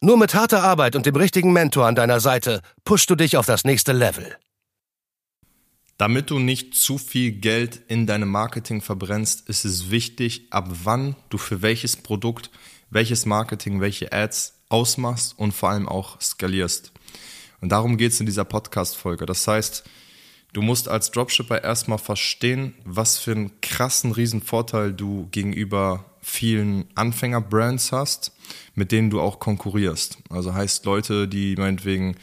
Nur mit harter Arbeit und dem richtigen Mentor an deiner Seite pushst du dich auf das nächste Level. Damit du nicht zu viel Geld in deinem Marketing verbrennst, ist es wichtig, ab wann du für welches Produkt, welches Marketing, welche Ads ausmachst und vor allem auch skalierst. Und darum geht es in dieser Podcast-Folge. Das heißt, du musst als Dropshipper erstmal verstehen, was für einen krassen Riesenvorteil du gegenüber vielen Anfänger-Brands hast, mit denen du auch konkurrierst. Also heißt Leute, die meinetwegen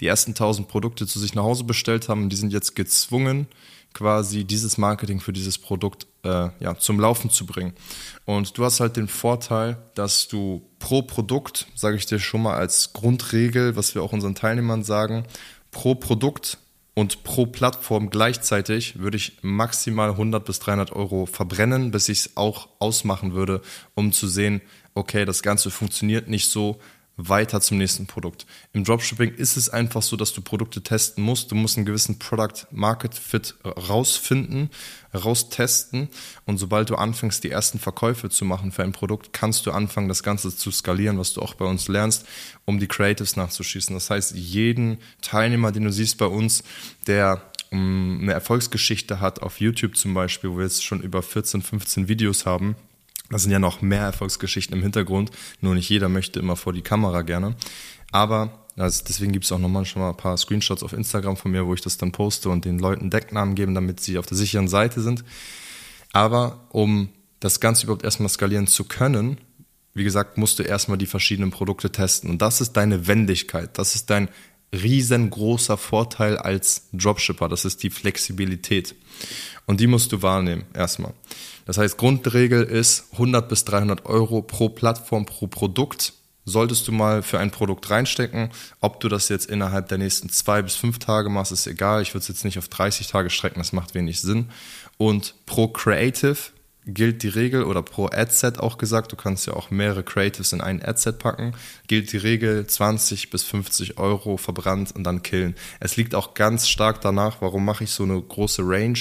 die ersten 1000 Produkte zu sich nach Hause bestellt haben, die sind jetzt gezwungen, quasi dieses Marketing für dieses Produkt äh, ja, zum Laufen zu bringen. Und du hast halt den Vorteil, dass du pro Produkt, sage ich dir schon mal als Grundregel, was wir auch unseren Teilnehmern sagen, pro Produkt und pro Plattform gleichzeitig würde ich maximal 100 bis 300 Euro verbrennen, bis ich es auch ausmachen würde, um zu sehen, okay, das Ganze funktioniert nicht so, weiter zum nächsten Produkt. Im Dropshipping ist es einfach so, dass du Produkte testen musst. Du musst einen gewissen Product Market Fit rausfinden, raustesten. Und sobald du anfängst, die ersten Verkäufe zu machen für ein Produkt, kannst du anfangen, das Ganze zu skalieren, was du auch bei uns lernst, um die Creatives nachzuschießen. Das heißt, jeden Teilnehmer, den du siehst bei uns, der um, eine Erfolgsgeschichte hat auf YouTube zum Beispiel, wo wir jetzt schon über 14, 15 Videos haben, das sind ja noch mehr Erfolgsgeschichten im Hintergrund. Nur nicht jeder möchte immer vor die Kamera gerne. Aber also deswegen gibt es auch noch manchmal ein paar Screenshots auf Instagram von mir, wo ich das dann poste und den Leuten Decknamen geben, damit sie auf der sicheren Seite sind. Aber um das Ganze überhaupt erstmal skalieren zu können, wie gesagt, musst du erstmal die verschiedenen Produkte testen. Und das ist deine Wendigkeit. Das ist dein riesengroßer Vorteil als Dropshipper. Das ist die Flexibilität. Und die musst du wahrnehmen, erstmal. Das heißt, Grundregel ist 100 bis 300 Euro pro Plattform, pro Produkt. Solltest du mal für ein Produkt reinstecken. Ob du das jetzt innerhalb der nächsten zwei bis fünf Tage machst, ist egal. Ich würde es jetzt nicht auf 30 Tage strecken, das macht wenig Sinn. Und pro Creative gilt die Regel oder pro Adset auch gesagt, du kannst ja auch mehrere Creatives in ein Adset packen, gilt die Regel 20 bis 50 Euro verbrannt und dann killen. Es liegt auch ganz stark danach, warum mache ich so eine große Range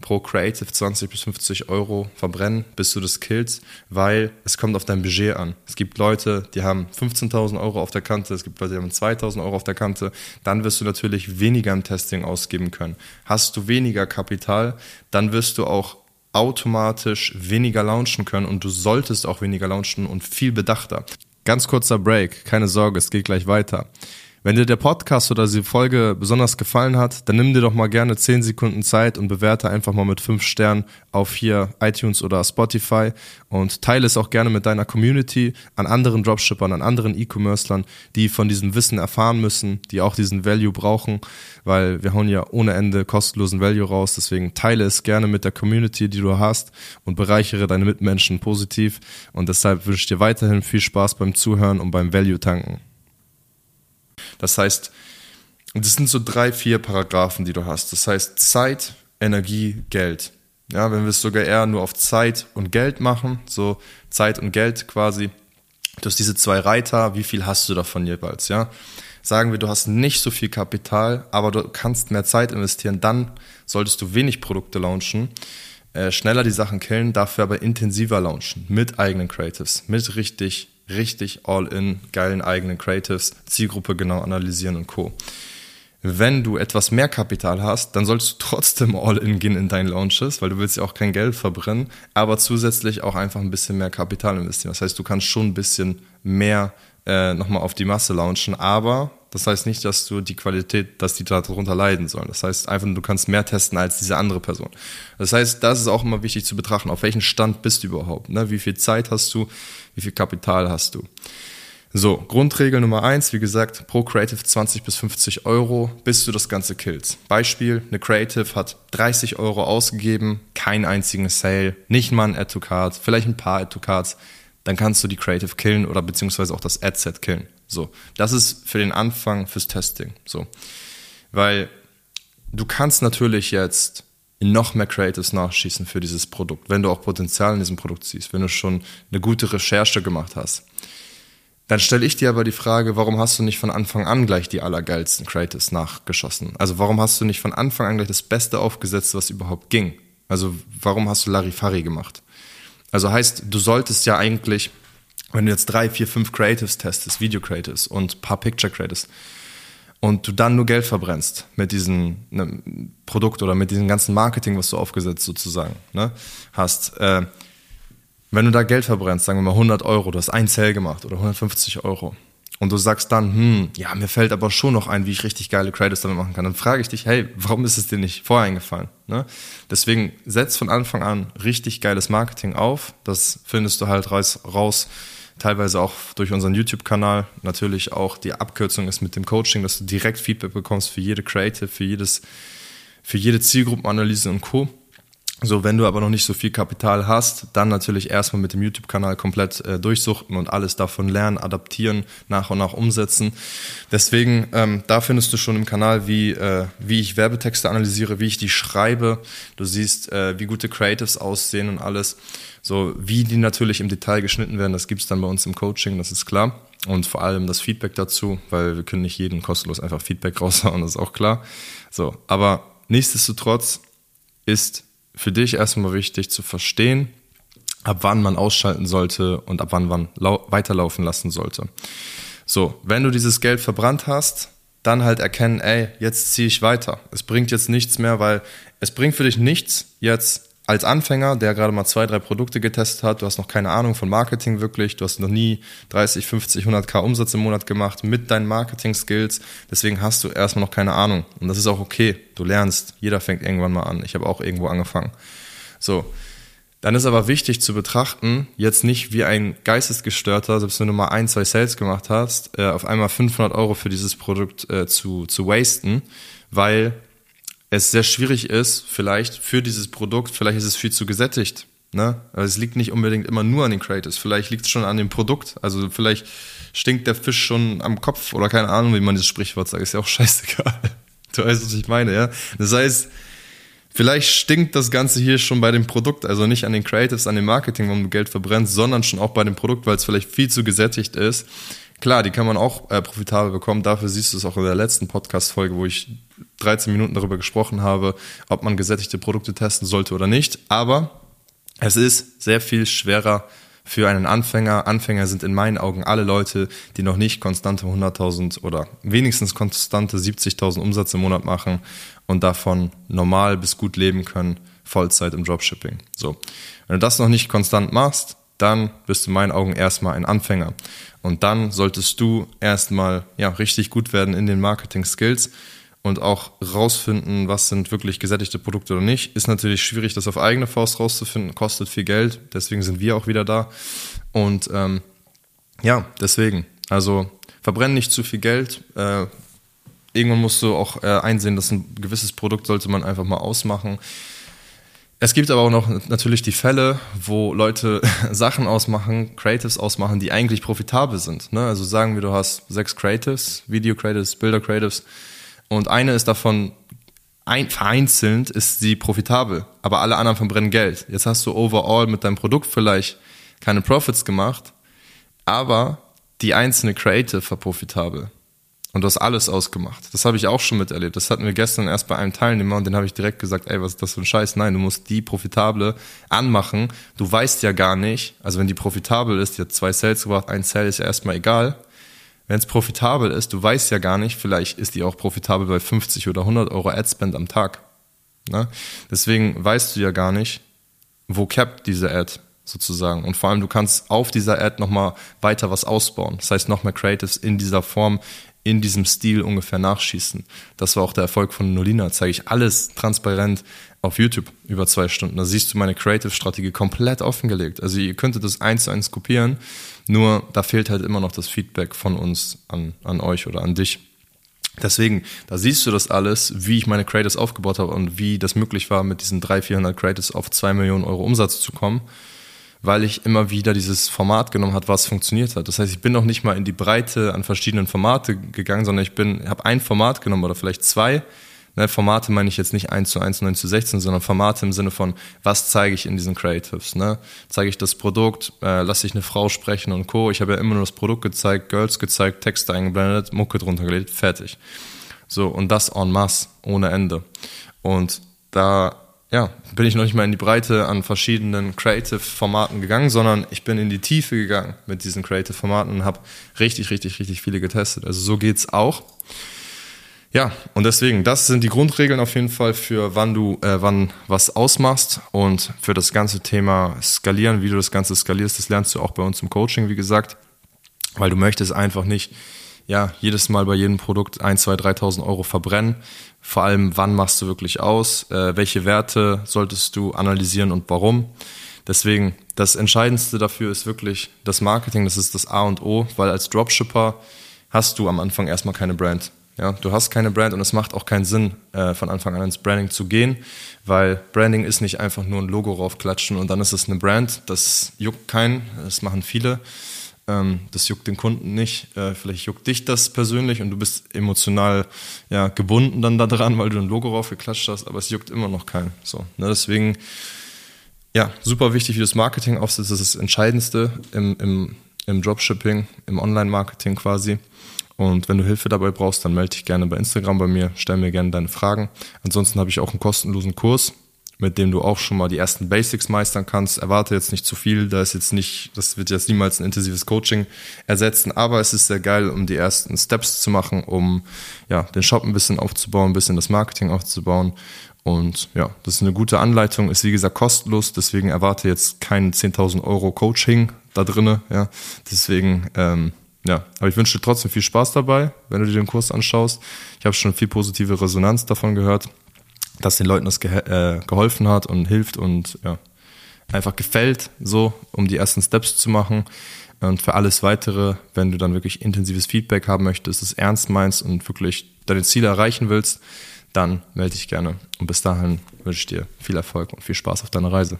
pro Creative 20 bis 50 Euro verbrennen, bis du das killst, weil es kommt auf dein Budget an. Es gibt Leute, die haben 15.000 Euro auf der Kante, es gibt Leute, die haben 2.000 Euro auf der Kante, dann wirst du natürlich weniger im Testing ausgeben können. Hast du weniger Kapital, dann wirst du auch automatisch weniger launchen können und du solltest auch weniger launchen und viel bedachter. Ganz kurzer Break, keine Sorge, es geht gleich weiter. Wenn dir der Podcast oder die Folge besonders gefallen hat, dann nimm dir doch mal gerne 10 Sekunden Zeit und bewerte einfach mal mit 5 Sternen auf hier iTunes oder Spotify und teile es auch gerne mit deiner Community an anderen Dropshippern, an anderen E-Commercern, die von diesem Wissen erfahren müssen, die auch diesen Value brauchen, weil wir hauen ja ohne Ende kostenlosen Value raus. Deswegen teile es gerne mit der Community, die du hast und bereichere deine Mitmenschen positiv. Und deshalb wünsche ich dir weiterhin viel Spaß beim Zuhören und beim Value tanken. Das heißt, das sind so drei, vier Paragraphen, die du hast. Das heißt Zeit, Energie, Geld. Ja, wenn wir es sogar eher nur auf Zeit und Geld machen, so Zeit und Geld quasi, du hast diese zwei Reiter, wie viel hast du davon jeweils, ja? Sagen wir, du hast nicht so viel Kapital, aber du kannst mehr Zeit investieren, dann solltest du wenig Produkte launchen, äh, schneller die Sachen killen, dafür aber intensiver launchen, mit eigenen Creatives, mit richtig richtig all-in, geilen eigenen Creatives, Zielgruppe genau analysieren und Co. Wenn du etwas mehr Kapital hast, dann solltest du trotzdem all-in gehen in deinen Launches, weil du willst ja auch kein Geld verbrennen, aber zusätzlich auch einfach ein bisschen mehr Kapital investieren. Das heißt, du kannst schon ein bisschen mehr äh, nochmal auf die Masse launchen, aber das heißt nicht, dass du die Qualität, dass die darunter leiden sollen. Das heißt einfach, du kannst mehr testen als diese andere Person. Das heißt, das ist auch immer wichtig zu betrachten. Auf welchem Stand bist du überhaupt? Ne? Wie viel Zeit hast du? Wie viel Kapital hast du? So, Grundregel Nummer eins, wie gesagt, pro Creative 20 bis 50 Euro, bis du das Ganze killst. Beispiel, eine Creative hat 30 Euro ausgegeben, keinen einzigen Sale, nicht mal ein Add-to-Card, vielleicht ein paar Add-to-Cards, dann kannst du die Creative killen oder beziehungsweise auch das Ad-Set killen. So, das ist für den Anfang fürs Testing. So, weil du kannst natürlich jetzt noch mehr Creatives nachschießen für dieses Produkt, wenn du auch Potenzial in diesem Produkt siehst, wenn du schon eine gute Recherche gemacht hast. Dann stelle ich dir aber die Frage, warum hast du nicht von Anfang an gleich die allergeilsten Creatives nachgeschossen? Also warum hast du nicht von Anfang an gleich das Beste aufgesetzt, was überhaupt ging? Also warum hast du Larifari gemacht? Also heißt, du solltest ja eigentlich, wenn du jetzt drei, vier, fünf Creatives testest, Video Creatives und paar Picture Creatives, und du dann nur Geld verbrennst mit diesem ne, Produkt oder mit diesem ganzen Marketing, was du aufgesetzt sozusagen ne, hast, äh, wenn du da Geld verbrennst, sagen wir mal 100 Euro, du hast ein Sale gemacht oder 150 Euro und du sagst dann, hm, ja, mir fällt aber schon noch ein, wie ich richtig geile Credits damit machen kann, dann frage ich dich, hey, warum ist es dir nicht vorher eingefallen? Ne? Deswegen setz von Anfang an richtig geiles Marketing auf, das findest du halt raus, raus teilweise auch durch unseren YouTube-Kanal. Natürlich auch die Abkürzung ist mit dem Coaching, dass du direkt Feedback bekommst für jede Creative, für jedes, für jede Zielgruppenanalyse und Co. So, wenn du aber noch nicht so viel Kapital hast, dann natürlich erstmal mit dem YouTube-Kanal komplett äh, durchsuchten und alles davon lernen, adaptieren, nach und nach umsetzen. Deswegen, ähm, da findest du schon im Kanal, wie, äh, wie ich Werbetexte analysiere, wie ich die schreibe. Du siehst, äh, wie gute Creatives aussehen und alles. So, wie die natürlich im Detail geschnitten werden, das gibt's dann bei uns im Coaching, das ist klar. Und vor allem das Feedback dazu, weil wir können nicht jeden kostenlos einfach Feedback raushauen, das ist auch klar. So, aber nichtsdestotrotz ist für dich erstmal wichtig zu verstehen, ab wann man ausschalten sollte und ab wann man weiterlaufen lassen sollte. So, wenn du dieses Geld verbrannt hast, dann halt erkennen, ey, jetzt ziehe ich weiter. Es bringt jetzt nichts mehr, weil es bringt für dich nichts, jetzt als Anfänger, der gerade mal zwei, drei Produkte getestet hat, du hast noch keine Ahnung von Marketing wirklich, du hast noch nie 30, 50, 100k Umsatz im Monat gemacht mit deinen Marketing-Skills, deswegen hast du erstmal noch keine Ahnung. Und das ist auch okay, du lernst, jeder fängt irgendwann mal an, ich habe auch irgendwo angefangen. So, dann ist aber wichtig zu betrachten, jetzt nicht wie ein Geistesgestörter, selbst wenn du mal ein, zwei Sales gemacht hast, äh, auf einmal 500 Euro für dieses Produkt äh, zu, zu wasten, weil es sehr schwierig ist, vielleicht für dieses Produkt, vielleicht ist es viel zu gesättigt. Ne? Also es liegt nicht unbedingt immer nur an den Creators, vielleicht liegt es schon an dem Produkt. Also vielleicht stinkt der Fisch schon am Kopf oder keine Ahnung, wie man dieses Sprichwort sagt, ist ja auch scheißegal. Du weißt, was ich meine, ja. Das heißt, vielleicht stinkt das Ganze hier schon bei dem Produkt, also nicht an den Creatives, an dem Marketing, wo du Geld verbrennst, sondern schon auch bei dem Produkt, weil es vielleicht viel zu gesättigt ist. Klar, die kann man auch äh, profitabel bekommen. Dafür siehst du es auch in der letzten Podcast-Folge, wo ich 13 Minuten darüber gesprochen habe, ob man gesättigte Produkte testen sollte oder nicht. Aber es ist sehr viel schwerer für einen Anfänger. Anfänger sind in meinen Augen alle Leute, die noch nicht konstante 100.000 oder wenigstens konstante 70.000 Umsatz im Monat machen und davon normal bis gut leben können, Vollzeit im Dropshipping. So. Wenn du das noch nicht konstant machst, dann bist du in meinen Augen erstmal ein Anfänger. Und dann solltest du erstmal ja, richtig gut werden in den Marketing-Skills und auch rausfinden, was sind wirklich gesättigte Produkte oder nicht. Ist natürlich schwierig, das auf eigene Faust rauszufinden, kostet viel Geld, deswegen sind wir auch wieder da. Und ähm, ja, deswegen, also verbrennen nicht zu viel Geld. Äh, irgendwann musst du auch äh, einsehen, dass ein gewisses Produkt sollte man einfach mal ausmachen. Es gibt aber auch noch natürlich die Fälle, wo Leute Sachen ausmachen, Creatives ausmachen, die eigentlich profitabel sind. Ne? Also sagen wir, du hast sechs Creatives, Video Creatives, Bilder Creatives und eine ist davon ein, vereinzelt ist sie profitabel, aber alle anderen verbrennen Geld. Jetzt hast du overall mit deinem Produkt vielleicht keine Profits gemacht, aber die einzelne Creative war profitabel. Und du hast alles ausgemacht. Das habe ich auch schon miterlebt. Das hatten wir gestern erst bei einem Teilnehmer und den habe ich direkt gesagt, ey, was ist das für ein Scheiß? Nein, du musst die profitable anmachen. Du weißt ja gar nicht, also wenn die profitabel ist, die hat zwei Sales gebracht, ein Sale ist ja erstmal egal. Wenn es profitabel ist, du weißt ja gar nicht, vielleicht ist die auch profitabel bei 50 oder 100 Euro Adspend am Tag. Ne? Deswegen weißt du ja gar nicht, wo capped diese Ad sozusagen. Und vor allem, du kannst auf dieser Ad nochmal weiter was ausbauen. Das heißt, noch mehr Creatives in dieser Form, in diesem Stil ungefähr nachschießen. Das war auch der Erfolg von Nolina. Zeige ich alles transparent auf YouTube über zwei Stunden. Da siehst du meine Creative-Strategie komplett offengelegt. Also ihr könntet das eins zu eins kopieren, nur da fehlt halt immer noch das Feedback von uns an, an euch oder an dich. Deswegen, da siehst du das alles, wie ich meine Creatives aufgebaut habe und wie das möglich war, mit diesen 300, 400 Creatives auf 2 Millionen Euro Umsatz zu kommen. Weil ich immer wieder dieses Format genommen hat, was funktioniert hat. Das heißt, ich bin noch nicht mal in die Breite an verschiedenen Formate gegangen, sondern ich bin, habe ein Format genommen oder vielleicht zwei. Ne, Formate meine ich jetzt nicht 1 zu 1, 9 zu 16, sondern Formate im Sinne von, was zeige ich in diesen Creatives? Ne? Zeige ich das Produkt, äh, lasse ich eine Frau sprechen und Co. Ich habe ja immer nur das Produkt gezeigt, Girls gezeigt, Texte eingeblendet, Mucke drunter gelegt, fertig. So, und das en masse, ohne Ende. Und da ja, bin ich noch nicht mal in die Breite an verschiedenen Creative-Formaten gegangen, sondern ich bin in die Tiefe gegangen mit diesen Creative-Formaten und habe richtig, richtig, richtig viele getestet. Also so geht's auch. Ja, und deswegen, das sind die Grundregeln auf jeden Fall für wann du äh, wann was ausmachst und für das ganze Thema Skalieren, wie du das Ganze skalierst, das lernst du auch bei uns im Coaching, wie gesagt, weil du möchtest einfach nicht ja, jedes Mal bei jedem Produkt 1, 2, 3.000 Euro verbrennen. Vor allem, wann machst du wirklich aus? Äh, welche Werte solltest du analysieren und warum? Deswegen, das Entscheidendste dafür ist wirklich das Marketing, das ist das A und O, weil als Dropshipper hast du am Anfang erstmal keine Brand. Ja, du hast keine Brand und es macht auch keinen Sinn, äh, von Anfang an ins Branding zu gehen, weil Branding ist nicht einfach nur ein Logo raufklatschen und dann ist es eine Brand. Das juckt keinen, das machen viele. Ähm, das juckt den Kunden nicht. Äh, vielleicht juckt dich das persönlich und du bist emotional ja, gebunden dann daran, weil du ein Logo raufgeklatscht hast, aber es juckt immer noch keinen. So, ne? Deswegen, ja, super wichtig, wie das Marketing aufsetzt. Das ist das Entscheidendste im, im, im Dropshipping, im Online-Marketing quasi. Und wenn du Hilfe dabei brauchst, dann melde dich gerne bei Instagram bei mir, stell mir gerne deine Fragen. Ansonsten habe ich auch einen kostenlosen Kurs, mit dem du auch schon mal die ersten Basics meistern kannst. Erwarte jetzt nicht zu viel, da ist jetzt nicht, das wird jetzt niemals ein intensives Coaching ersetzen, aber es ist sehr geil, um die ersten Steps zu machen, um ja, den Shop ein bisschen aufzubauen, ein bisschen das Marketing aufzubauen. Und ja, das ist eine gute Anleitung, ist wie gesagt kostenlos, deswegen erwarte jetzt kein 10.000 Euro Coaching da drinne, ja. Deswegen, ähm, ja, aber ich wünsche dir trotzdem viel Spaß dabei, wenn du dir den Kurs anschaust. Ich habe schon viel positive Resonanz davon gehört dass den Leuten das ge äh, geholfen hat und hilft und ja, einfach gefällt, so, um die ersten Steps zu machen. Und für alles weitere, wenn du dann wirklich intensives Feedback haben möchtest, es ernst meinst und wirklich deine Ziele erreichen willst, dann melde dich gerne. Und bis dahin wünsche ich dir viel Erfolg und viel Spaß auf deiner Reise.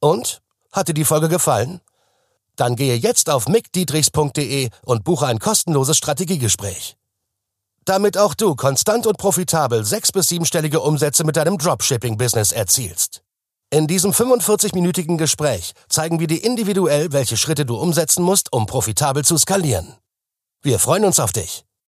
Und? Hat dir die Folge gefallen? Dann gehe jetzt auf mickdietrichs.de und buche ein kostenloses Strategiegespräch damit auch du konstant und profitabel sechs- bis siebenstellige Umsätze mit deinem Dropshipping-Business erzielst. In diesem 45-minütigen Gespräch zeigen wir dir individuell, welche Schritte du umsetzen musst, um profitabel zu skalieren. Wir freuen uns auf dich.